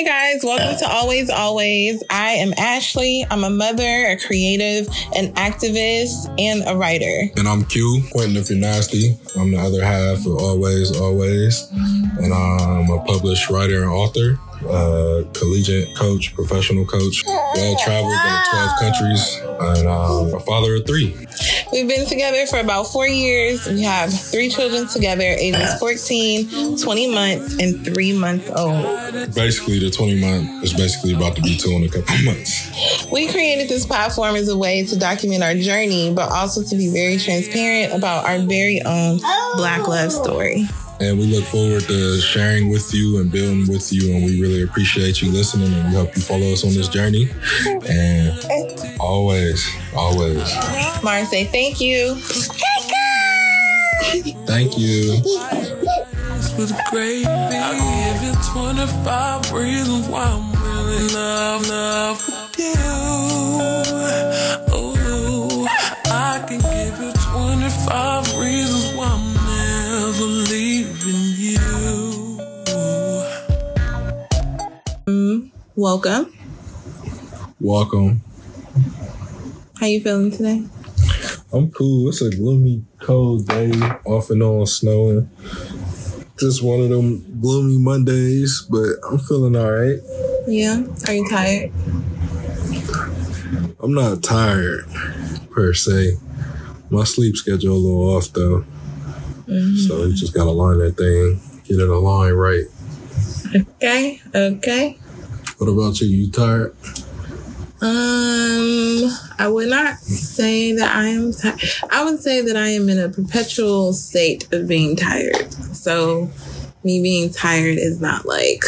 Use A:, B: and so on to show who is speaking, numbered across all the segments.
A: Hey guys, welcome to Always Always. I am Ashley. I'm a mother, a creative, an activist, and a writer.
B: And I'm Q, Quentin if you're nasty. I'm the other half of Always Always. And I'm a published writer and author, uh, collegiate coach, professional coach, well traveled in 12 countries, and um, a father of three.
A: We've been together for about four years. We have three children together, ages 14, 20 months, and three months old.
B: Basically, the 20 month is basically about to be two in a couple of months.
A: We created this platform as a way to document our journey, but also to be very transparent about our very own Black love story.
B: And we look forward to sharing with you and building with you. And we really appreciate you listening. And we hope you follow us on this journey. And always, always.
A: Mars, say thank you.
B: Thank you.
C: with gravy. I give you 25 reasons why I'm really in love, love with you. Oh, I can give you 25 reasons why
A: Welcome.
B: Welcome.
A: How you feeling today?
B: I'm cool. It's a gloomy, cold day, off and on snowing. Just one of them gloomy Mondays, but I'm feeling all right.
A: Yeah. Are you tired?
B: I'm not tired per se. My sleep schedule a little off though. Mm-hmm. So you just gotta line that thing, get it aligned right.
A: Okay. Okay.
B: What about you? You tired?
A: Um, I would not say that I am tired. I would say that I am in a perpetual state of being tired. So, me being tired is not like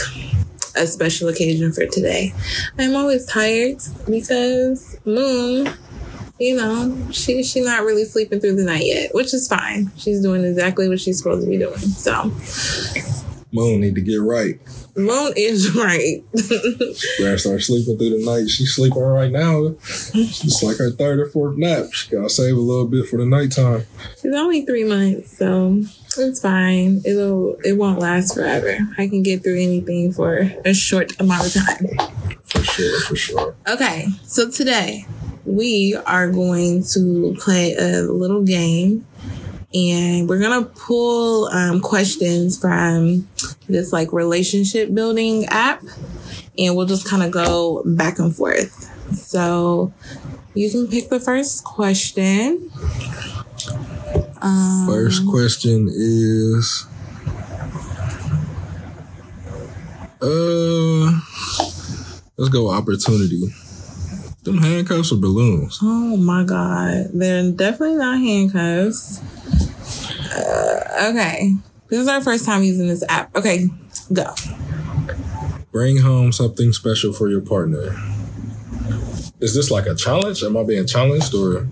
A: a special occasion for today. I'm always tired because Moon, you know, she she's not really sleeping through the night yet, which is fine. She's doing exactly what she's supposed to be doing. So,
B: Moon need to get right.
A: Moon is right.
B: Start sleeping through the night. She's sleeping right now. It's like her third or fourth nap. She gotta save a little bit for the nighttime.
A: She's only three months, so it's fine. It'll it won't last forever. I can get through anything for a short amount of time.
B: For sure, for sure.
A: Okay, so today we are going to play a little game, and we're gonna pull um, questions from this like relationship building app, and we'll just kind of go back and forth. So you can pick the first question. Um,
B: First question is uh let's go opportunity. Them handcuffs or balloons?
A: Oh my god, they're definitely not handcuffs. Uh, okay, this is our first time using this app. Okay, go.
B: Bring home something special for your partner. Is this like a challenge? Am I being challenged or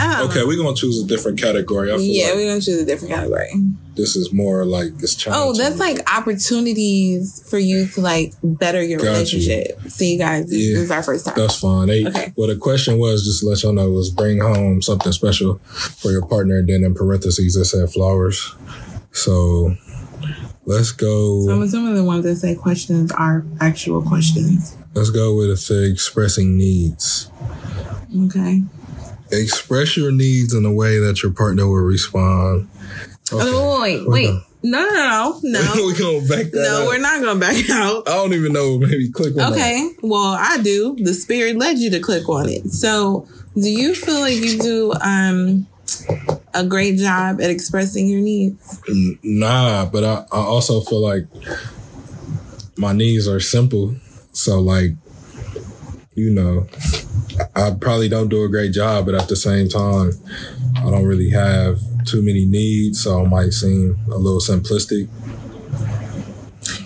A: Oh.
B: okay? We're gonna choose a different category. I feel
A: Yeah,
B: like
A: we're gonna choose a different category.
B: this is more like this challenge.
A: Oh, that's like opportunities for you to like better your
B: Got you.
A: relationship. See, you guys, this,
B: Yeah.
A: this is our first time.
B: That's fine. They,
A: Okay.
B: Well, the question was just to let y'all know was bring home something special for your partner. And then in parentheses, it said flowers. So let's go.
A: So I'm assuming the ones that say questions are actual questions.
B: let's go with it say expressing needs.
A: Okay.
B: Express your needs in a way that your partner will respond. Okay.
A: Oh wait,
B: We're
A: wait. No, no, no, no.
B: we're gonna back that
A: no,
B: up.
A: we're not gonna back out.
B: I don't even know. Maybe click on that.
A: Okay. Well, I do. The spirit led you to click on it. So, do you feel like you do um a great job at expressing your needs?
B: Nah, but I, I also feel like my needs are simple. So like, you know, I probably don't do a great job, but at the same time, I don't really have too many needs, so it might seem a little simplistic.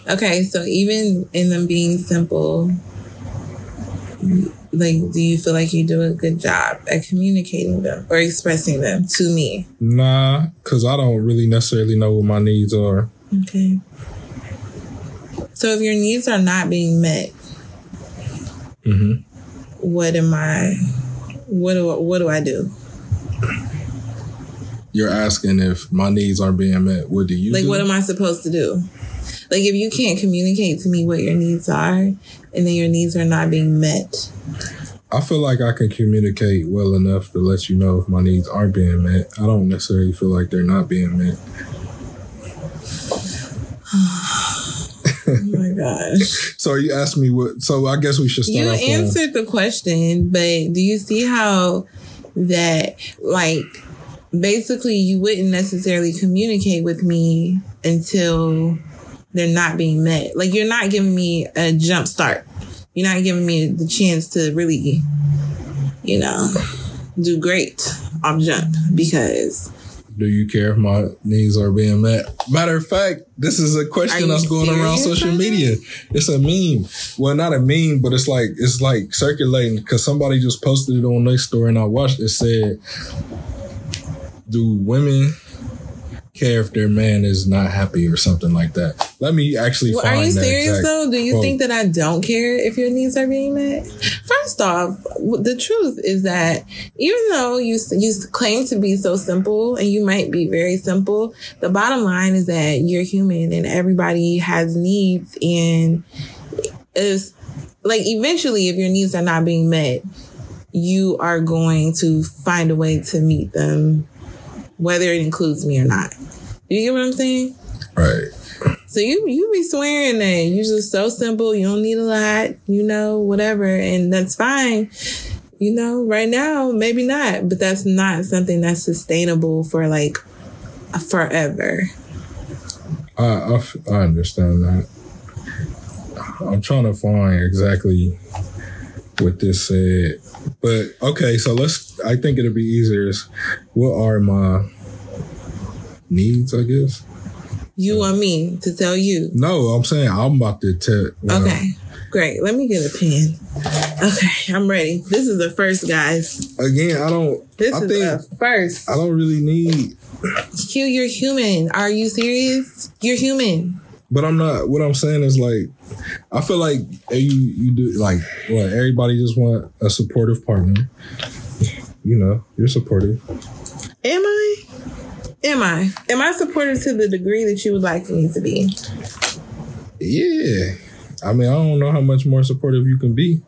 A: Okay, so even in them being simple, like, do you feel like you do a good job at communicating them or expressing them to me?
B: Nah, because I don't really necessarily know what my needs are.
A: Okay. So if your needs are not being met,
B: hmm
A: what am I? What do what do I do?
B: You're asking if my needs aren't being met. What do you
A: Like,
B: do?
A: what am I supposed to do? Like if you can't communicate to me what your needs are and then your needs are not being met.
B: I feel like I can communicate well enough to let you know if my needs aren't being met. I don't necessarily feel like they're not being met.
A: Oh my gosh.
B: So you asked me what. So I guess we should start.
A: You
B: on-
A: answered the question, but do you see how that like basically you wouldn't necessarily communicate with me until they're not being met. Like you're not giving me a jump start. You're not giving me the chance to really, you know, do great off jump because
B: Do you care if my needs are being met? Matter of fact, this is a question that's going around social media. It's a meme. Well, not a meme, but it's like it's like circulating because somebody just posted it on their story and I watched it. Said, "Do women care if their man is not happy or something like that?" Let me actually
A: Well, are you serious though? Do you
B: quote.
A: think that I don't care if your needs are being met? First off, the truth is that even though you you claim to be so simple and you might be very simple, the bottom line is that you're human and everybody has needs and is like eventually if your needs are not being met, you are going to find a way to meet them whether it includes me or not. You get what I'm saying?
B: right?
A: So you you be swearing that you just so simple, you don't need a lot, you know, whatever, and that's fine. You know, right now maybe not, but that's not something that's sustainable for like forever.
B: I, I I understand that. I'm trying to find exactly what this said. But okay, so let's I think it'll be easier what are my needs, I guess?
A: You want me to tell you?
B: No, I'm saying I'm about to tell well,
A: Okay, great. Let me get a pen. Okay, I'm ready. This is the first, guys.
B: Again, I don't
A: This
B: I
A: is
B: think
A: the first.
B: I don't really need
A: Q, you're human. Are you serious? You're human.
B: But I'm not what I'm saying is like I feel like you you do like what everybody just want a supportive partner. You know, you're supportive.
A: Am I? Am I? Am I supportive to the degree that you would like me to be?
B: Yeah. I mean, I don't know how much more supportive you can be.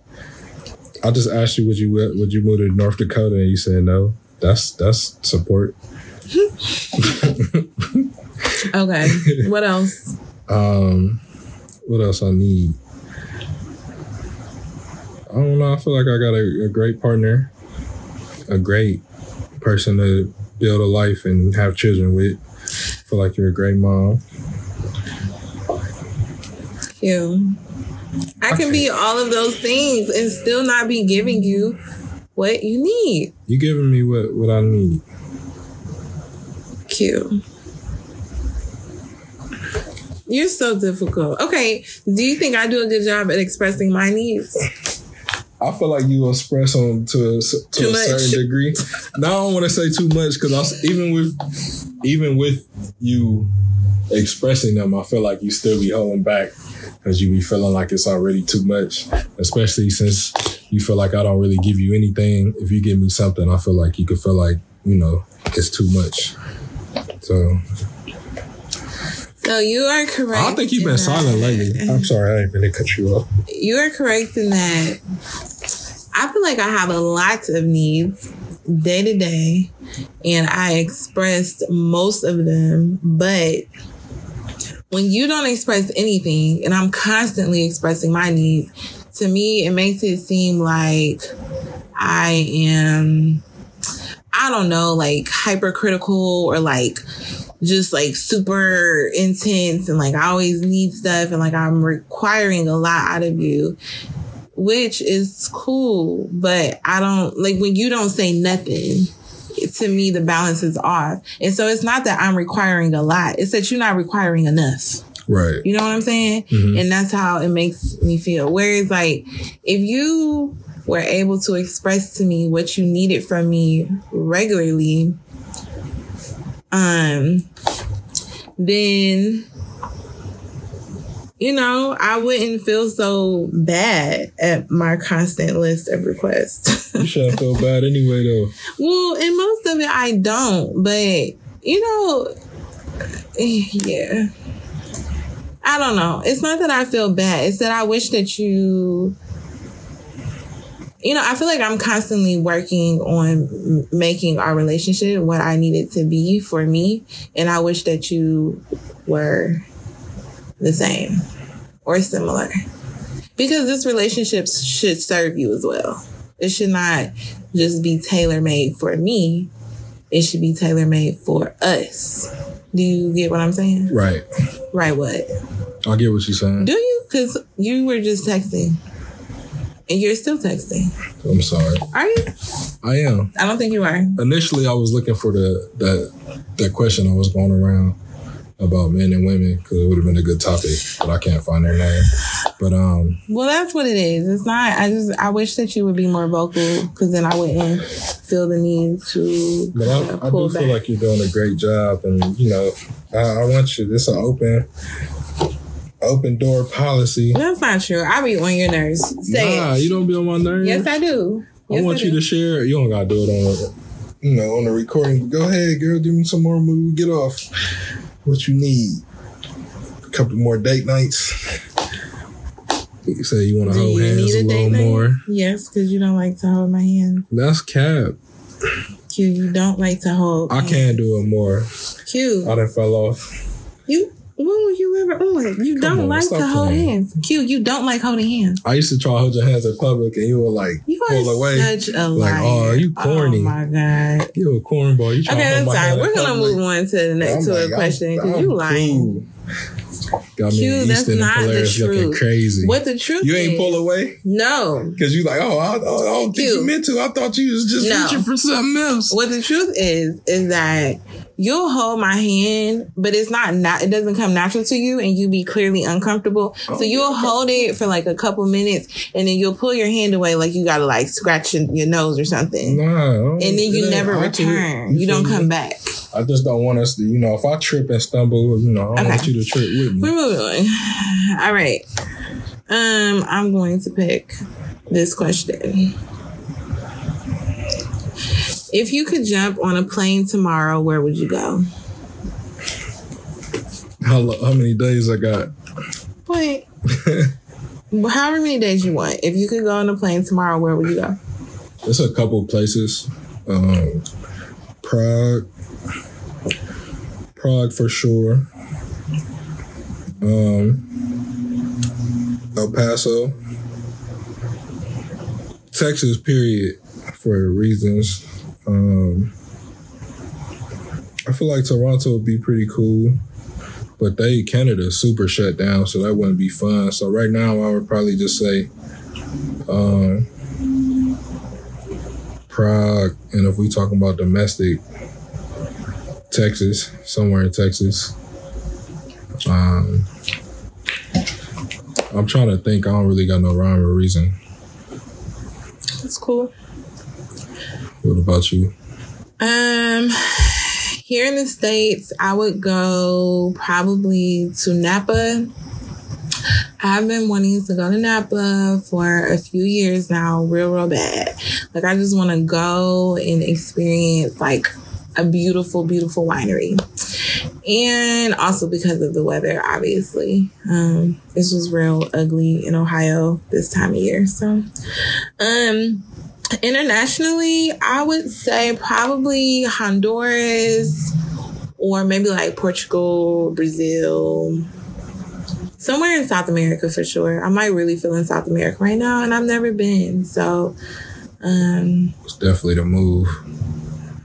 B: I just asked you would you would you move to North Dakota and you said no. That's that's support.
A: Okay. what else?
B: Um what else I need? I don't know. I feel like I got a, a great partner, a great person to build a life and have children with. I feel like you're a great mom.
A: You. I can be all of those things and still not be giving you what you need.
B: You giving me what what I need.
A: Q. You're so difficult. Okay. Do you think I do a good job at expressing my needs?
B: I feel like you express them to a, to
A: Too
B: a
A: much.
B: certain degree. Now I don't want to say too much because even with even with you expressing them, I feel like you still be holding back because you be feeling like it's already too much. Especially since you feel like I don't really give you anything. If you give me something, I feel like you could feel like you know it's too much. So
A: So you are correct.
B: I think you've
A: in
B: been
A: that.
B: silent lately. I'm sorry, I didn't mean to cut you off.
A: You are correct in that I feel like I have a lot of needs day to day, and I expressed most of them. But when you don't express anything, and I'm constantly expressing my needs, to me, it makes it seem like I am, I don't know, like hypercritical or like just like super intense and like I always need stuff and like I'm requiring a lot out of you, which is cool. But I don't like when you don't say nothing. To me, the balance is off. And so it's not that I'm requiring a lot. It's that you're not requiring enough.
B: Right.
A: You know what I'm saying?
B: Mhm.
A: And that's how it makes me feel. Whereas, like, if you were able to express to me what you needed from me regularly, um, then you know I wouldn't feel so bad at my constant list of requests.
B: You shouldn't feel bad anyway, though.
A: well, and most of it I don't, but you know, eh, yeah. I don't know. It's not that I feel bad. It's that I wish that you you know, I feel like I'm constantly working on making our relationship what I need it to be for me. And I wish that you were the same or similar. Because this relationship should serve you as well. It should not just be tailor made for me, it should be tailor made for us. Do you get what I'm saying?
B: Right.
A: Right, what?
B: I get what you're saying.
A: Do you? Because you were just texting. And you're still texting.
B: I'm sorry.
A: Are you?
B: I am.
A: I don't think you are.
B: Initially, I was looking for the that that question I was going around about men and women because it would have been a good topic, but I can't find their name. But um,
A: Well, that's what it is. It's not. I just. I wish that you would be more vocal, because then I wouldn't feel the need to
B: but I, I do feel like you're doing a great job, and you know, I, I want you. This an open open door policy.
A: That's not true. I be on your nerves. Say
B: Nah,
A: it.
B: you don't be on my nerves.
A: Yes, I do.
B: I
A: Yes,
B: want you
A: do.
B: to share. You don't gotta do it on, you know, on the recording. But go ahead, girl. Give me some more movie. Get off. What you need? A couple more date nights. You say you want to hold hands
A: need
B: a
A: a date
B: little
A: night?
B: more.
A: Yes, because you don't like to hold my hand.
B: That's cap.
A: Q, you don't like to hold.
B: I
A: my
B: can't do it more.
A: Q,
B: I done fell off.
A: you. When were you ever on? You
B: Come
A: don't
B: on,
A: like to hold
B: playing.
A: hands. Q, you don't like holding hands.
B: I used to try to hold your hands in public, and you were like
A: You
B: pull away.
A: such a
B: Like, oh,
A: liar.
B: oh, you corny.
A: Oh my god.
B: You a cornball. You try
A: Okay,
B: to hold
A: that's
B: my
A: fine. We're gonna move on to the next to
B: like,
A: a question because you lying.
B: cool. Got me
A: Q, that's not the truth.
B: crazy.
A: What the truth?
B: You ain't
A: is,
B: pull away
A: No.
B: because you like, oh, I, I don't think
A: Q.
B: you meant to. I thought you was just
A: No.
B: reaching for something else.
A: What the truth is is that you'll hold my hand, but it's not not it doesn't come natural to you, and you be clearly uncomfortable.
B: Oh,
A: so you'll hold it for like a couple minutes, and then you'll pull your hand away like you gotta like scratch your nose or something.
B: Nah,
A: And then you never return. You, don't
B: feel me?
A: come back.
B: I just don't want us to, you know, if I trip and stumble, you know, I don't
A: Okay.
B: want you to trip with me.
A: We're moving on. All right. Um, I'm going to pick this question. If you could jump on a plane tomorrow, where would you go?
B: How, lo- how many days I got?
A: Wait. However many days you want. If you could go on a plane tomorrow, where would you go?
B: There's a couple places. Um, Prague, Prague for sure. Um, El Paso, Texas. Period. For reasons. Um, I feel like Toronto would be pretty cool, but they Canada super shut down, so that wouldn't be fun. So right now, I would probably just say. Um, Prague, and if we talking about domestic, Texas, somewhere in Texas. Um, I'm trying to think. I don't really got no rhyme or reason.
A: That's cool.
B: What about you?
A: Um, here in the States, I would go probably to Napa. I've been wanting to go to Napa for a few years now, real, real bad. Like, I just want to go and experience like a beautiful, beautiful winery. And also because of the weather, obviously. Um, it's just real ugly in Ohio this time of year. So, um, internationally, I would say probably Honduras or maybe like Portugal, Brazil, somewhere in South America for sure. I might really feel in South America right now, and I've never been. So, um,
B: It's definitely the move.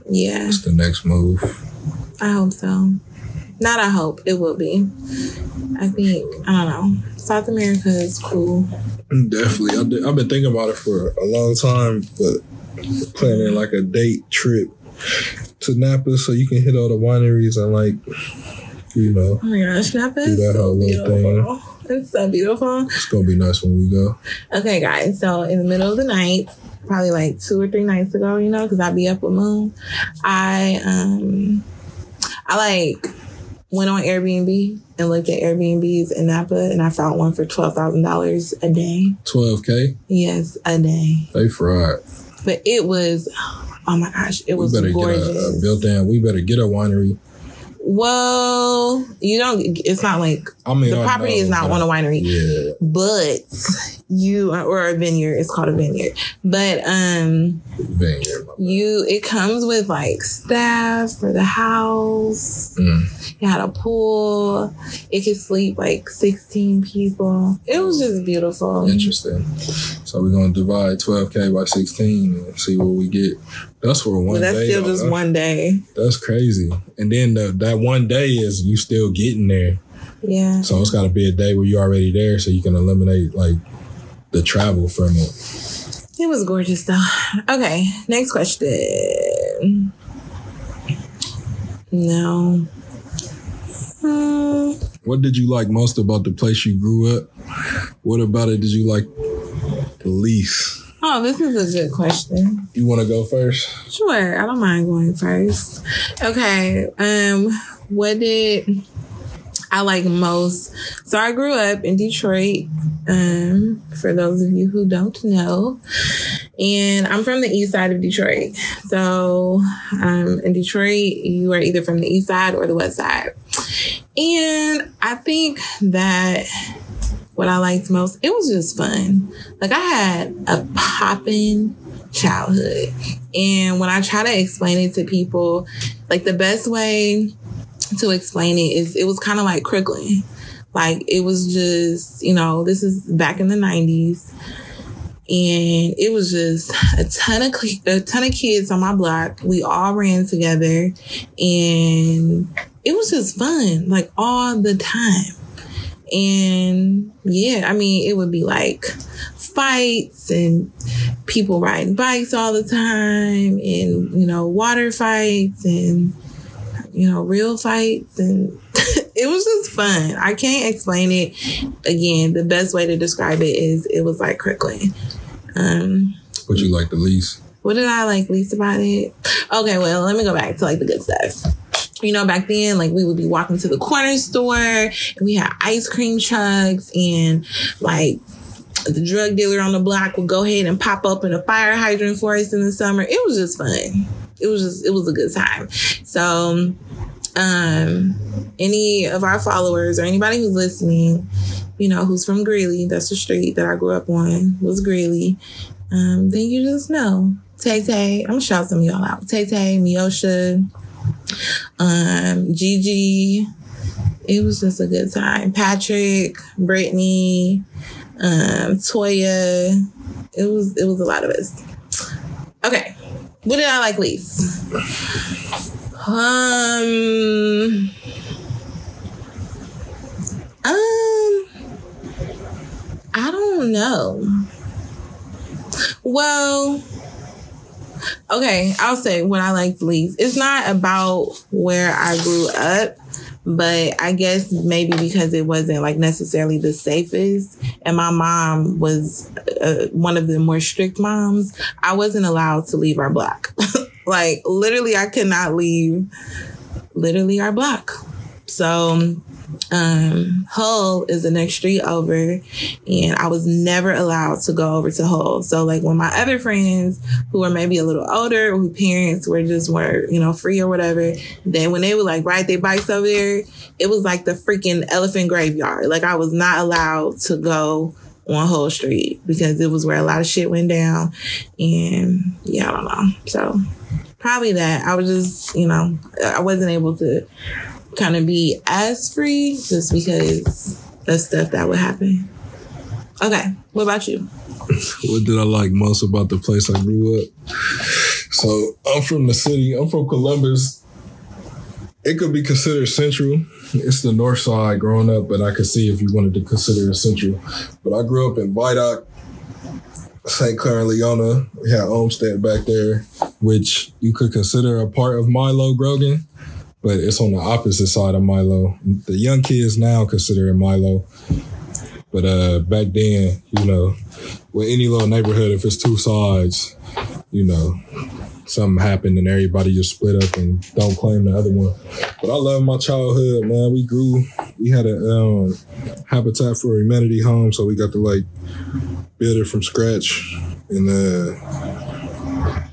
A: yeah,
B: It's the next move.
A: I hope so. Not I hope it will be. I think I don't know. South America is cool.
B: Definitely. I did, I've been thinking about it for a long time, but planning like a date trip to Napa so you can hit all the wineries and like, you know,
A: Oh my gosh, Napa
B: Do that whole little
A: beautiful. It's so beautiful.
B: it's gonna be nice when we go.
A: Okay, guys. So in the middle of the night, probably like two or three nights ago, you know, because I'd be up with Moon. I um, I like went on Airbnb and looked at Airbnbs in Napa, and I found one for twelve thousand dollars a day.
B: 12K,
A: Yes, a day.
B: they fried.
A: But it was, oh my gosh, it
B: We
A: was
B: better
A: gorgeous.
B: get a, a built in. We better get a winery
A: Well, you don't. It's not like
B: I mean,
A: the property
B: know,
A: is not on a winery,
B: Yeah,
A: but you or a vineyard. It's called a vineyard, but um,
B: vineyard.
A: you it comes with like staff for the house.
B: Mm.
A: It had a pool. It could sleep like sixteen people. It was just beautiful.
B: Interesting. So we're gonna divide 12k by 16 and see what we get. That's for one
A: But that's
B: day.
A: still just
B: That's-
A: one day.
B: That's crazy. And then the, that one day is you still getting there.
A: Yeah.
B: So it's got to be a day where you're already there, so you can eliminate like the travel from it.
A: It was gorgeous though. Okay, next question. No. Hmm.
B: What did you like most about the place you grew up? What about it did you like least?
A: Oh, this is a good question.
B: You want to go first?
A: Sure, I don't mind going first. Okay. Um, what did I like most? So I grew up in Detroit. Um, for those of you who don't know, and I'm from the east side of Detroit. So, um, in Detroit, you are either from the east side or the west side. And I think that what I liked most, it was just fun. Like I had a popping childhood. And when I try to explain it to people, like the best way to explain it is it was kind of like Crooklyn. Like it was just, you know, this is back in the 90s. And it was just a ton of a ton of kids on my block. We all ran together, and it was just fun, like all the time. And yeah, I mean, it would be like fights and people riding bikes all the time, and you know, water fights and you know, real fights and it was just fun. I can't explain it. Again, the best way to describe it is it was like Crooklyn. Um,
B: What you like the least?
A: what did I like least about it? Okay, well, let me go back to like the good stuff. You know, back then, like we would be walking to the corner store and we had ice cream trucks and like the drug dealer on the block would go ahead and pop up in a fire hydrant for us in the summer. It was just fun. It was just, it was a good time. So, um, any of our followers or anybody who's listening, you know, who's from Greeley, that's the street that I grew up on, was Greeley, um, then you just know. Tay Tay, I'm gonna shout some of y'all out. Tay Tay, Miosha, um, Gigi. It was just a good time. Patrick, Brittany, um, Toya. It was it was a lot of us. Okay. What did I like least? Um Um I don't know. Well, okay, I'll say what I like least. It's not about where I grew up, but I guess maybe because it wasn't like necessarily the safest, and my mom was uh, one of the more strict moms. I wasn't allowed to leave our block. like literally, I could not leave. Literally, our block. So um Hull is the next street over and I was never allowed to go over to Hull. So like when my other friends who were maybe a little older who parents were just were, you know, free or whatever, then when they would like ride their bikes over there, it was like the freaking elephant graveyard. Like I was not allowed to go on Hull Street because it was where a lot of shit went down. And yeah, I don't know. So probably that. I was just, you know, I wasn't able to kind of be as free just because of stuff that would happen. Okay, what about you?
B: What did I like most about the place I grew up? So I'm from the city. I'm from Columbus. It could be considered central. It's the north side growing up, but I could see if you wanted to consider it central. But I grew up in Vidoc, St. Clair and Leona. We had Olmsted back there, which you could consider a part of Milo Grogan, but it's on the opposite side of Milo. The young kids now consider it Milo. But uh, back then, you know, with any little neighborhood, if it's two sides, you know, something happened and everybody just split up and don't claim the other one. But I love my childhood, man. We grew, we had a um, Habitat for Humanity home, so we got to like build it from scratch and uh,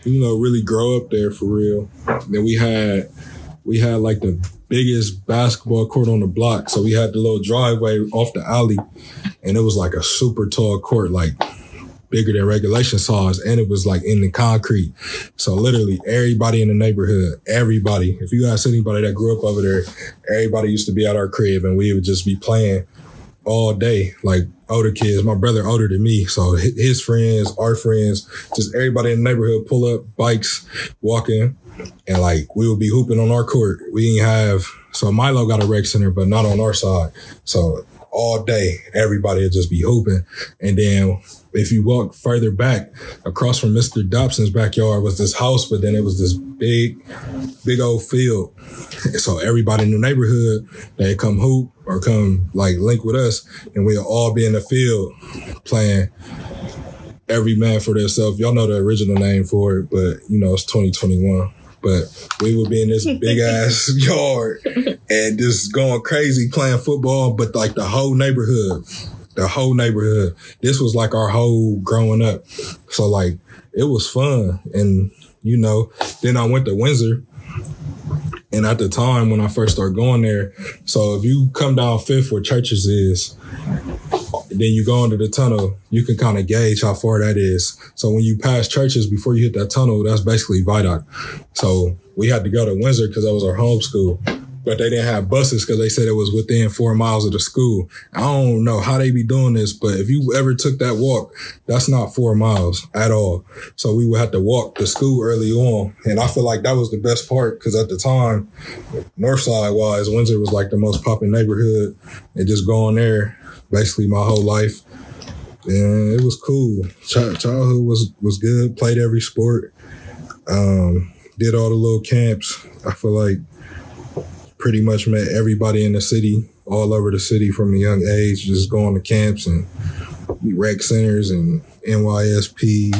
B: you know really grow up there for real. Then we had we had like the biggest basketball court on the block. So we had the little driveway off the alley, and it was like a super tall court, like bigger than regulation size, and it was like in the concrete. So literally everybody in the neighborhood, everybody, if you ask anybody that grew up over there, everybody used to be at our crib, and we would just be playing all day, like older kids. My brother older than me, so his friends, our friends, just everybody in the neighborhood pull up bikes, walking, and like we would be hooping on our court. We didn't have so Milo got a rec center, but not on our side. So all day, everybody would just be hooping, and then if you walk further back across from Mr. Dobson's backyard was this house, but then it was this big, big old field. So everybody in the neighborhood, they come hoop or come like link with us, and we'll all be in the field playing every man for themselves. Y'all know the original name for it, but you know, it's 2021. But we would be in this big ass yard and just going crazy playing football, but like the whole neighborhood, the whole neighborhood. This was like our whole growing up. So like it was fun. And you know, then I went to Windsor. And at the time when I first started going there, so if you come down fifth where churches is, then you go into the tunnel, you can kind of gauge how far that is. So when you pass churches before you hit that tunnel, that's basically Vidoc. So we had to go to Windsor because that was our home school. But they didn't have buses because they said it was within four miles of the school. I don't know how they be doing this, but if you ever took that walk, that's not four miles at all. So we would have to walk to school early on. And I feel like that was the best part because at the time, Northside wise, Windsor was like the most popping neighborhood. And just going there basically my whole life. And it was cool. Ch- childhood was was good. Played every sport. Um, did all the little camps. I feel like pretty much met everybody in the city, all over the city from a young age. Just going to camps and rec centers and NYSP,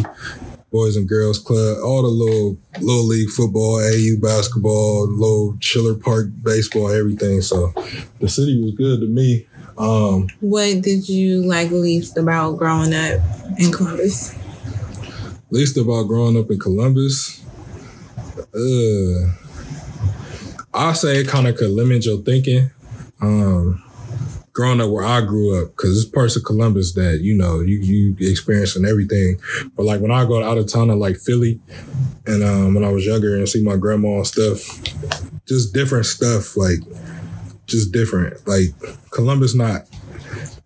B: Boys and Girls Club, all the little little league football, AU basketball, little Chiller Park baseball, everything. So the city was good to me. Um,
A: What did you like least about growing up in Columbus?
B: least about growing up in Columbus. Uh, I say it kind of could limit your thinking. Um, growing up where I grew up, because it's parts of Columbus that you know you you experiencing everything. But like when I go out of town to like Philly, and um, when I was younger and see my grandma and stuff, just different stuff like just different. Like Columbus not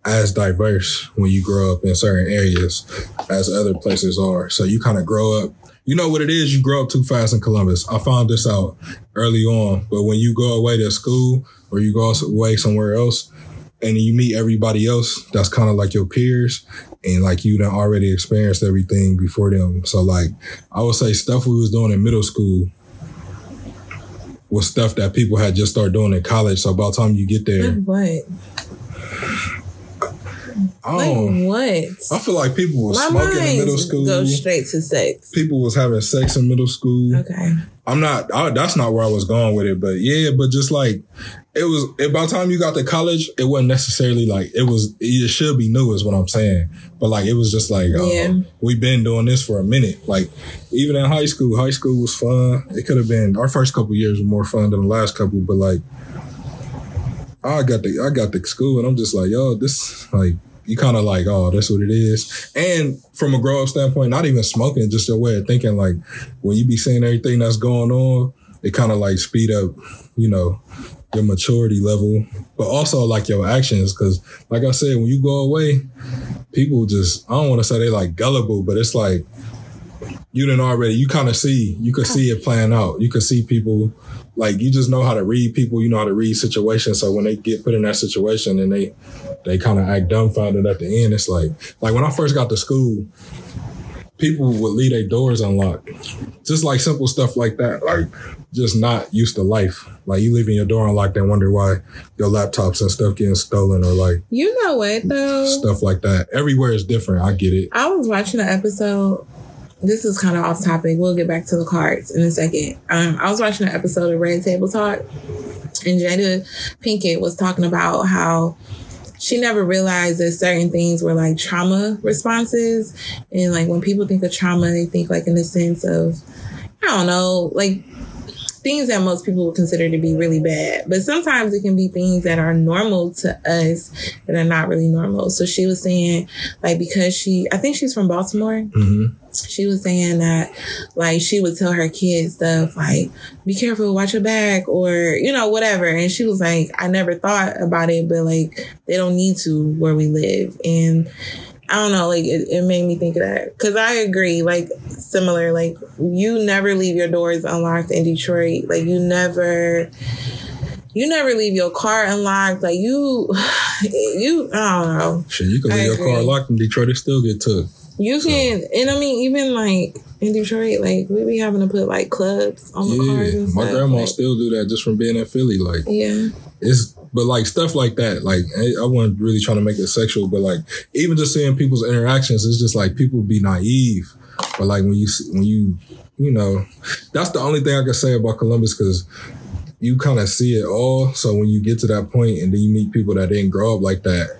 B: as diverse when you grow up in certain areas as other places are. So you kind of grow up. You know what it is? You grow up too fast in Columbus. I found this out early on. But when you go away to school or you go away somewhere else and you meet everybody else, that's kind of like your peers. And like you done already experienced everything before them. So like I would say stuff we was doing in middle school was stuff that people had just started doing in college. So by the time you get there,
A: what?
B: I
A: Like
B: oh.
A: what?
B: I feel like people
A: were
B: smoking in middle school.
A: goes straight to sex.
B: People was having sex in middle school.
A: Okay.
B: I'm not. I, that's not where I was going with it. But yeah, but just like it was. By the time you got to college, it wasn't necessarily like it was. It should be new, is what I'm saying. But like it was just like, oh,
A: Yeah.
B: we've been doing this for a minute. Like even in high school, high school was fun. It could have been our first couple years were more fun than the last couple. But like, I got the I got the school, and I'm just like, yo, this like. You kind of like, oh, that's what it is. And from a grow up standpoint, not even smoking, just your way of thinking. Like when you be seeing everything that's going on, it kind of like speed up, you know, your maturity level, but also like your actions. Cause like I said, when you go away, people just, I don't want to say they like gullible, but it's like, you didn't already, you kind of see, you could see it playing out. You could see people, like you just know how to read people, you know how to read situations. So when they get put in that situation and they, they kind of act dumbfounded at the end, it's like, like when I first got to school, people would leave their doors unlocked. Just like simple stuff like that. Like just not used to life. Like you leaving your door unlocked and wonder why your laptops and stuff getting stolen or like
A: You know what though?
B: stuff like that. Everywhere is different. I get it.
A: I was watching an episode. This is kind of off topic. We'll get back to the cards in a second. Um, I was watching an episode of Red Table Talk, and Jada Pinkett was talking about how she never realized that certain things were like trauma responses, and like when people think of trauma, they think like in the sense of I don't know, like things that most people would consider to be really bad. But sometimes it can be things that are normal to us that are not really normal. So she was saying, like, because she, I think she's from Baltimore.
B: hmm
A: She was saying that, like, she would tell her kids stuff like, be careful, watch your back, or, you know, whatever. And she was like, I never thought about it, but like, they don't need to where we live. And, I don't know, like it, it made me think of that. Cause I agree, like similar, like you never leave your doors unlocked in Detroit. Like you never you never leave your car unlocked. Like you you I don't know.
B: Shit, you can
A: I
B: leave your car locked in Detroit, it still get took.
A: You can and I mean even like in Detroit, like we be having to put like clubs on the cars
B: Yeah, my
A: stuff.
B: grandma
A: like-
B: still do that just from being in Philly. Like
A: Yeah.
B: it's, but like stuff like that. Like I I wasn't really trying to make it sexual, but like even just seeing people's interactions, it's just like people be naive. But like when you see- when you you know, that's the only thing I can say about Columbus because you kind of see it all. So when you get to that point and then you meet people that didn't grow up like that,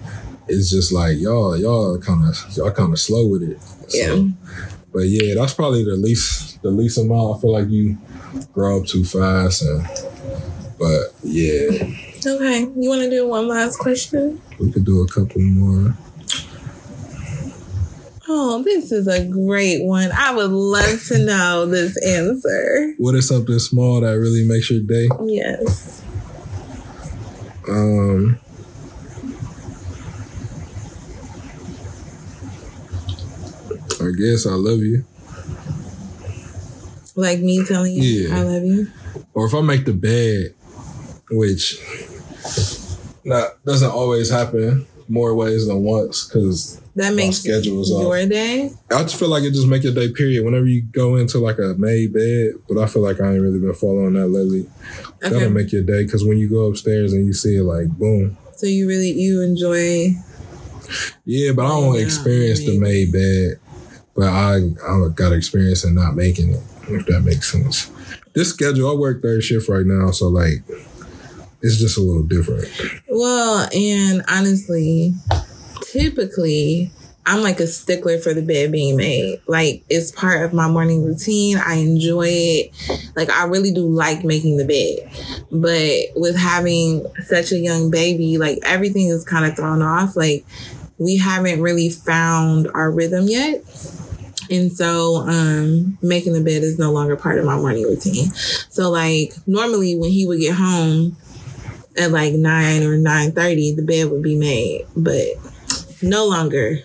B: it's just like y'all y'all kind of y'all kind of slow with it. So,
A: Yeah.
B: But yeah, that's probably the least the least amount. I feel like you grow up too fast and. But yeah,
A: Okay. You wanna do one last question?
B: we could do a couple more.
A: Oh, this is a great one. I would love to know this answer.
B: What is something small that really makes your day?
A: Yes.
B: Um, I guess I love you.
A: Like me telling you
B: Yeah.
A: I love you.
B: Or if I make the bed, which that doesn't always happen more ways than once because
A: That makes
B: schedule is off.
A: your day.
B: I just feel like it just make your day period whenever you go into like a made bed. But I feel like I ain't really been following that lately.
A: Okay.
B: That'll make your day because when you go upstairs and you see it like boom.
A: So you really you enjoy
B: Yeah, but I don't
A: Yeah,
B: experience the made bed. But I I got experience in not making it, if that makes sense. This schedule, I work third shift right now, so like it's just a little different.
A: well, and honestly, typically I'm like a stickler for the bed being made. Like it's part of my morning routine. I enjoy it. Like I really do like making the bed. But with having such a young baby, like everything is kind of thrown off. Like we haven't really found our rhythm yet. And so um making the bed is no longer part of my morning routine. So like normally when he would get home at like nine or nine thirty, the bed would be made. But no longer.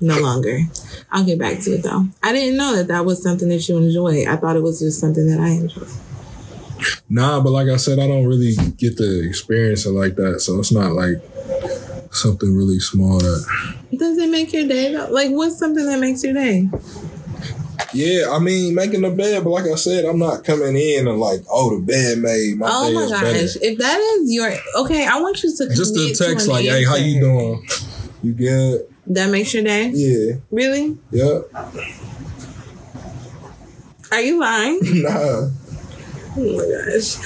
A: No longer. I'll get back to it though. I didn't know that that was something that you enjoy. I thought it was just something that I enjoy.
B: Nah, but like I said, I don't really get to experience it like that, so it's not like something really small that.
A: Does it make your day though? Like, what's something that makes your day?
B: Yeah, I mean making the bed, but like I said, I'm not coming in and like, oh, the bed made my
A: oh
B: day
A: my gosh!
B: better.
A: If that is your okay, I want you to
B: Just a
A: commit to
B: text
A: an
B: like, hey, how you doing? You good?
A: That makes your day.
B: Yeah,
A: Really?
B: yeah.
A: Are you lying?
B: Nah.
A: Oh my gosh!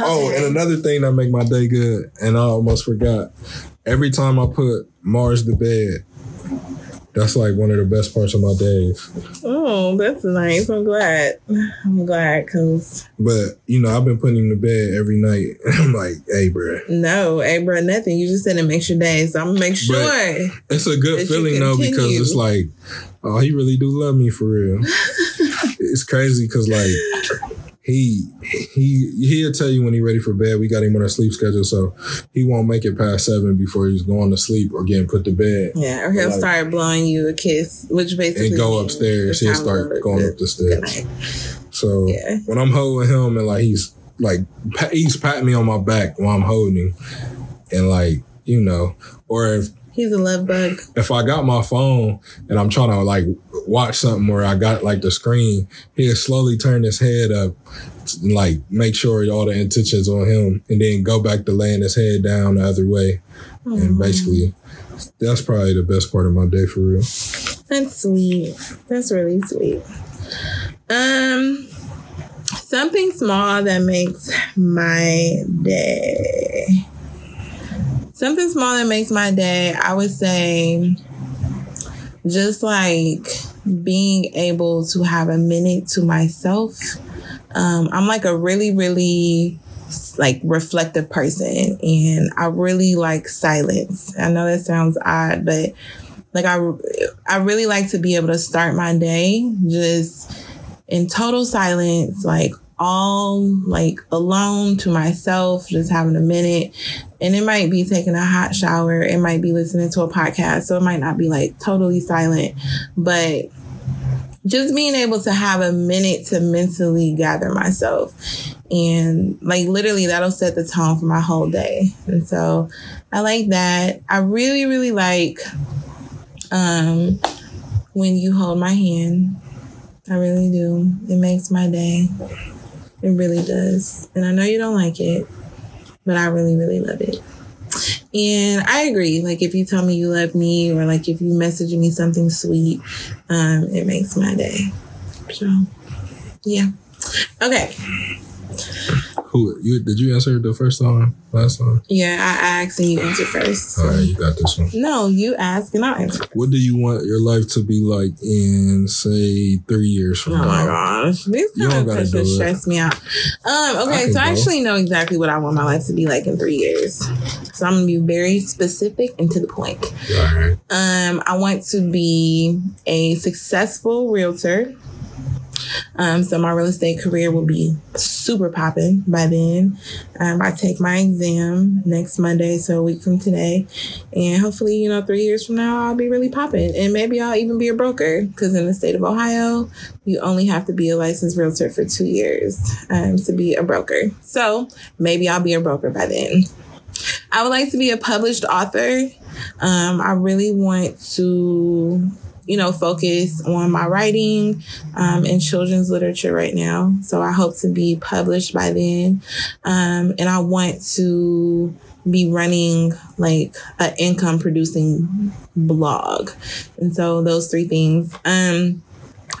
B: Oh, and another thing that make my day good, and I almost forgot. Every time I put Mars to bed, that's like one of the best parts of my days.
A: Oh, that's nice. I'm glad. I'm glad because
B: But you know, I've been putting him to bed every night. I'm like, hey, bro,
A: no, hey, bro, nothing. You just said it makes your day, so I'm gonna make sure.
B: it's a good feeling though because it's like, oh, he really do love me for real. it's crazy because like. He he he'll tell you when he ready for bed. We got him on our sleep schedule, so he won't make it past seven before he's going to sleep or getting put to bed.
A: yeah, or he'll
B: Like-
A: start blowing you a kiss, which basically
B: and go upstairs. He'll start going
A: bed.
B: up the stairs. So
A: Yeah.
B: when I'm holding him and like he's like he's patting me on my back while I'm holding him, and like you know, or if
A: He's a love bug.
B: if I got my phone and I'm trying to like watch something where I got like the screen, he'll slowly turn his head up, like make sure all the intentions on him, and then go back to laying his head down the other way, and basically. That's probably the best part of my day for real.
A: That's sweet. That's really sweet. Um, something small that makes my day. Something small that makes my day. I would say, just like being able to have a minute to myself. Um, I'm like a really, really like reflective person and I really like silence. I know that sounds odd, but like I I really like to be able to start my day just in total silence, like all like alone to myself, just having a minute. And it might be taking a hot shower, it might be listening to a podcast, so it might not be like totally silent, but just being able to have a minute to mentally gather myself. And like literally that'll set the tone for my whole day. And so i like that. I really really like um when you hold my hand. I really do. It makes my day it really does and i know you don't like it but i really really love it and I agree. Like if you tell me you love me or like if you message me something sweet, um, it makes my day. So yeah. Okay.
B: Who you did you answer the first time? Last time?
A: Yeah, I asked and you answered first.
B: All right, you got this one.
A: No, you ask and I'll answer.
B: What do you want your life to be like in say three years from
A: Oh
B: now?
A: my gosh,
B: You
A: kind of
B: do
A: stress me out. Um, okay,
B: can
A: so I actually know exactly what I want my life to be like in three years. So I'm gonna be very specific and to the point.
B: All right.
A: Um, I want to be a successful realtor. Um, so my real estate career will be super popping by then. Um, I take my exam next Monday, so a week from today, and hopefully, you know, three years from now, I'll be really popping, and maybe I'll even be a broker because in the state of Ohio, you only have to be a licensed realtor for two years um, to be a broker. So maybe I'll be a broker by then. I would like to be a published author. Um, I really want to, you know, focus on my writing um, in children's literature right now. So I hope to be published by then. Um, and I want to be running like an income producing blog. And so those three things. Um,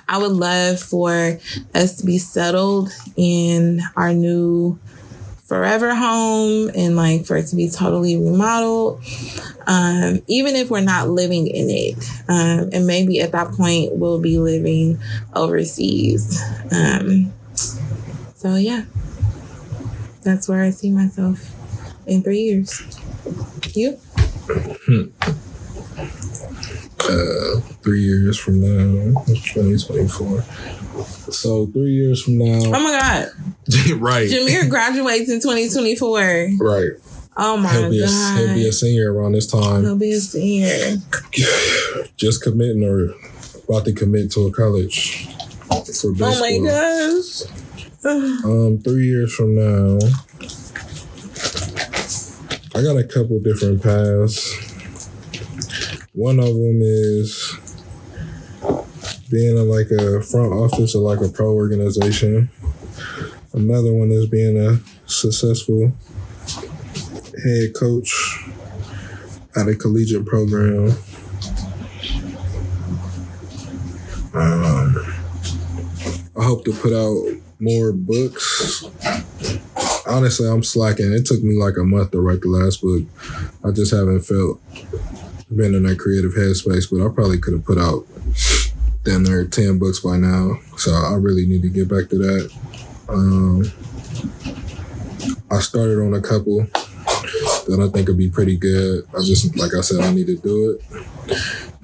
A: I would love for us to be settled in our new forever home and like for it to be totally remodeled um even if we're not living in it um and maybe at that point we'll be living overseas. Um so yeah. That's where i see myself in three years. You?
B: Uh, three years from now, twenty twenty four. So three years from now.
A: oh my god
B: right,
A: jameer graduates in 2024
B: right.
A: oh my
B: He'll be a,
A: god
B: he'll be a senior around this time.
A: he'll be a senior
B: Just committing or about to commit to a college for baseball.
A: oh my gosh
B: Um, three years from now, I got a couple different paths. One of them is being in like a front office of like a pro organization. Another one is being a successful head coach at a collegiate program. Um, I hope to put out more books. Honestly, I'm slacking. It took me like a month to write the last book. I just haven't felt been in that creative headspace, but I probably could have put out damn near 10 books by now. So I really need to get back to that. Um, I started on a couple that I think would be pretty good. I just, like I said, I need to do it.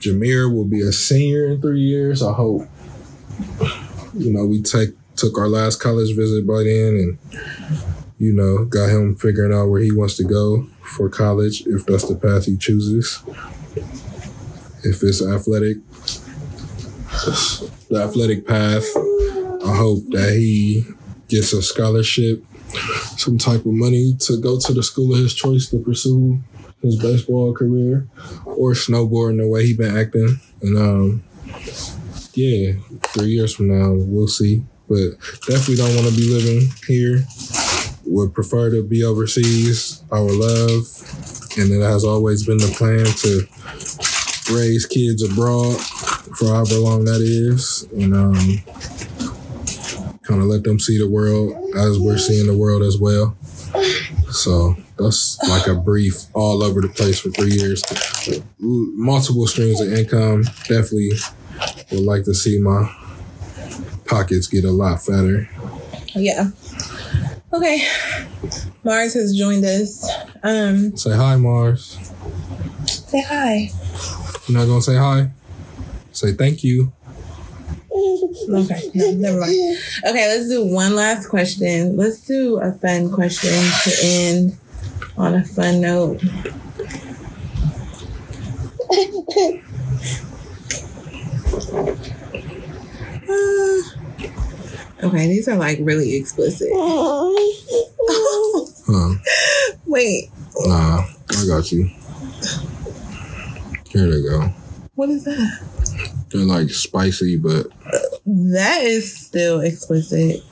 B: Jameer will be a senior in three years. I hope. You know, we take took our last college visit by then and you know, got him figuring out where he wants to go for college if that's the path he chooses. If it's athletic, the athletic path, I hope that he gets a scholarship, some type of money to go to the school of his choice to pursue his baseball career or snowboarding the way he been acting. And um, yeah, three years from now, we'll see. But definitely don't want to be living here. Would prefer to be overseas. I would love, and it has always been the plan to raise kids abroad for however long that is, and um, kind of let them see the world as we're seeing the world as well. So that's like a brief all over the place for three years. Multiple streams of income. Definitely would like to see my pockets get a lot fatter.
A: Yeah. Okay. Mars has joined us. Um,
B: Say hi, Mars.
A: say hi.
B: You're not gonna say hi? Say thank you.
A: Okay, no, never mind. Okay, let's do one last question. Let's do a fun question to end on a fun note. Uh, okay, these are like really explicit.
B: Huh?
A: Wait,
B: Nah, I got you. Here they go.
A: what is that?
B: They're like spicy, but
A: That is still explicit.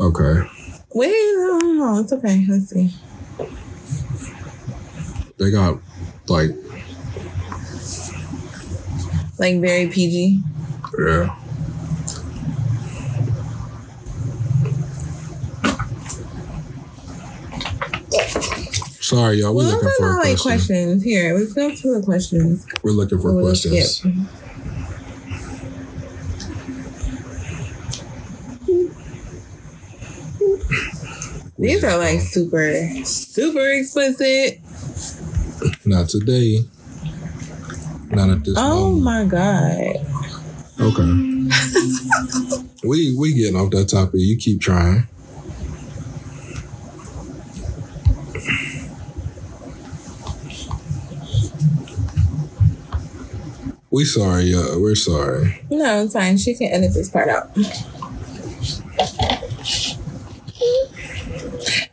B: okay.
A: Wait, no, no, no, it's okay. Let's see.
B: They got like
A: Like very PG.
B: yeah. Sorry, y'all. We're
A: Well,
B: looking for
A: are
B: a
A: not like questions. Here, let's go to the questions.
B: We're looking for
A: We'll
B: questions.
A: skip. Mm-hmm. These are like super, super explicit.
B: Not today. Not at this
A: Oh
B: moment.
A: my god.
B: Okay. we we getting off that topic. You keep trying. We sorry, uh, we're sorry.
A: No, it's fine. She can edit this part out.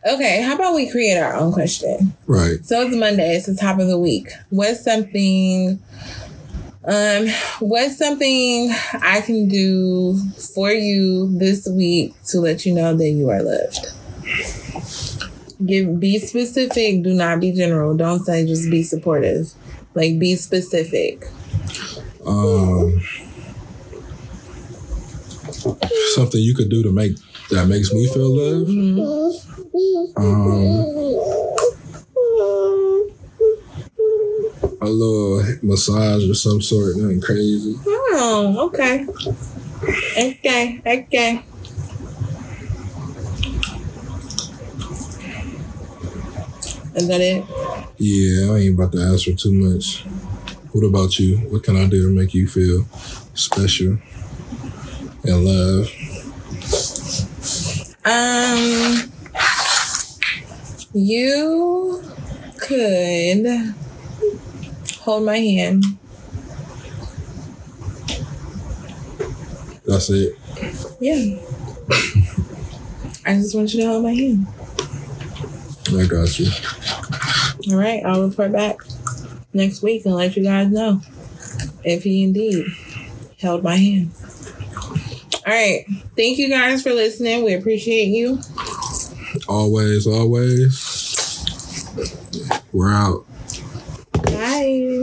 A: Okay, how about we create our own question?
B: Right.
A: So it's Monday. It's the top of the week. What's something? Um, what's something I can do for you this week to let you know that you are loved? Give be specific. Do not be general. Don't say just be supportive. Like be specific.
B: Um something you could do to make that makes me feel love. Um a little massage or some sort, nothing crazy.
A: Oh, okay. Okay, okay. Is that it?
B: Yeah, I ain't about to ask for too much. What about you? What can I do to make you feel special and love?
A: Um, you could hold my hand.
B: That's it.
A: Yeah. I just want you to hold my hand.
B: I got you.
A: All right, I'll report back next week and let you guys know if he indeed held my hand. All right. Thank you guys for listening. We appreciate you.
B: Always, always. We're out.
A: Bye.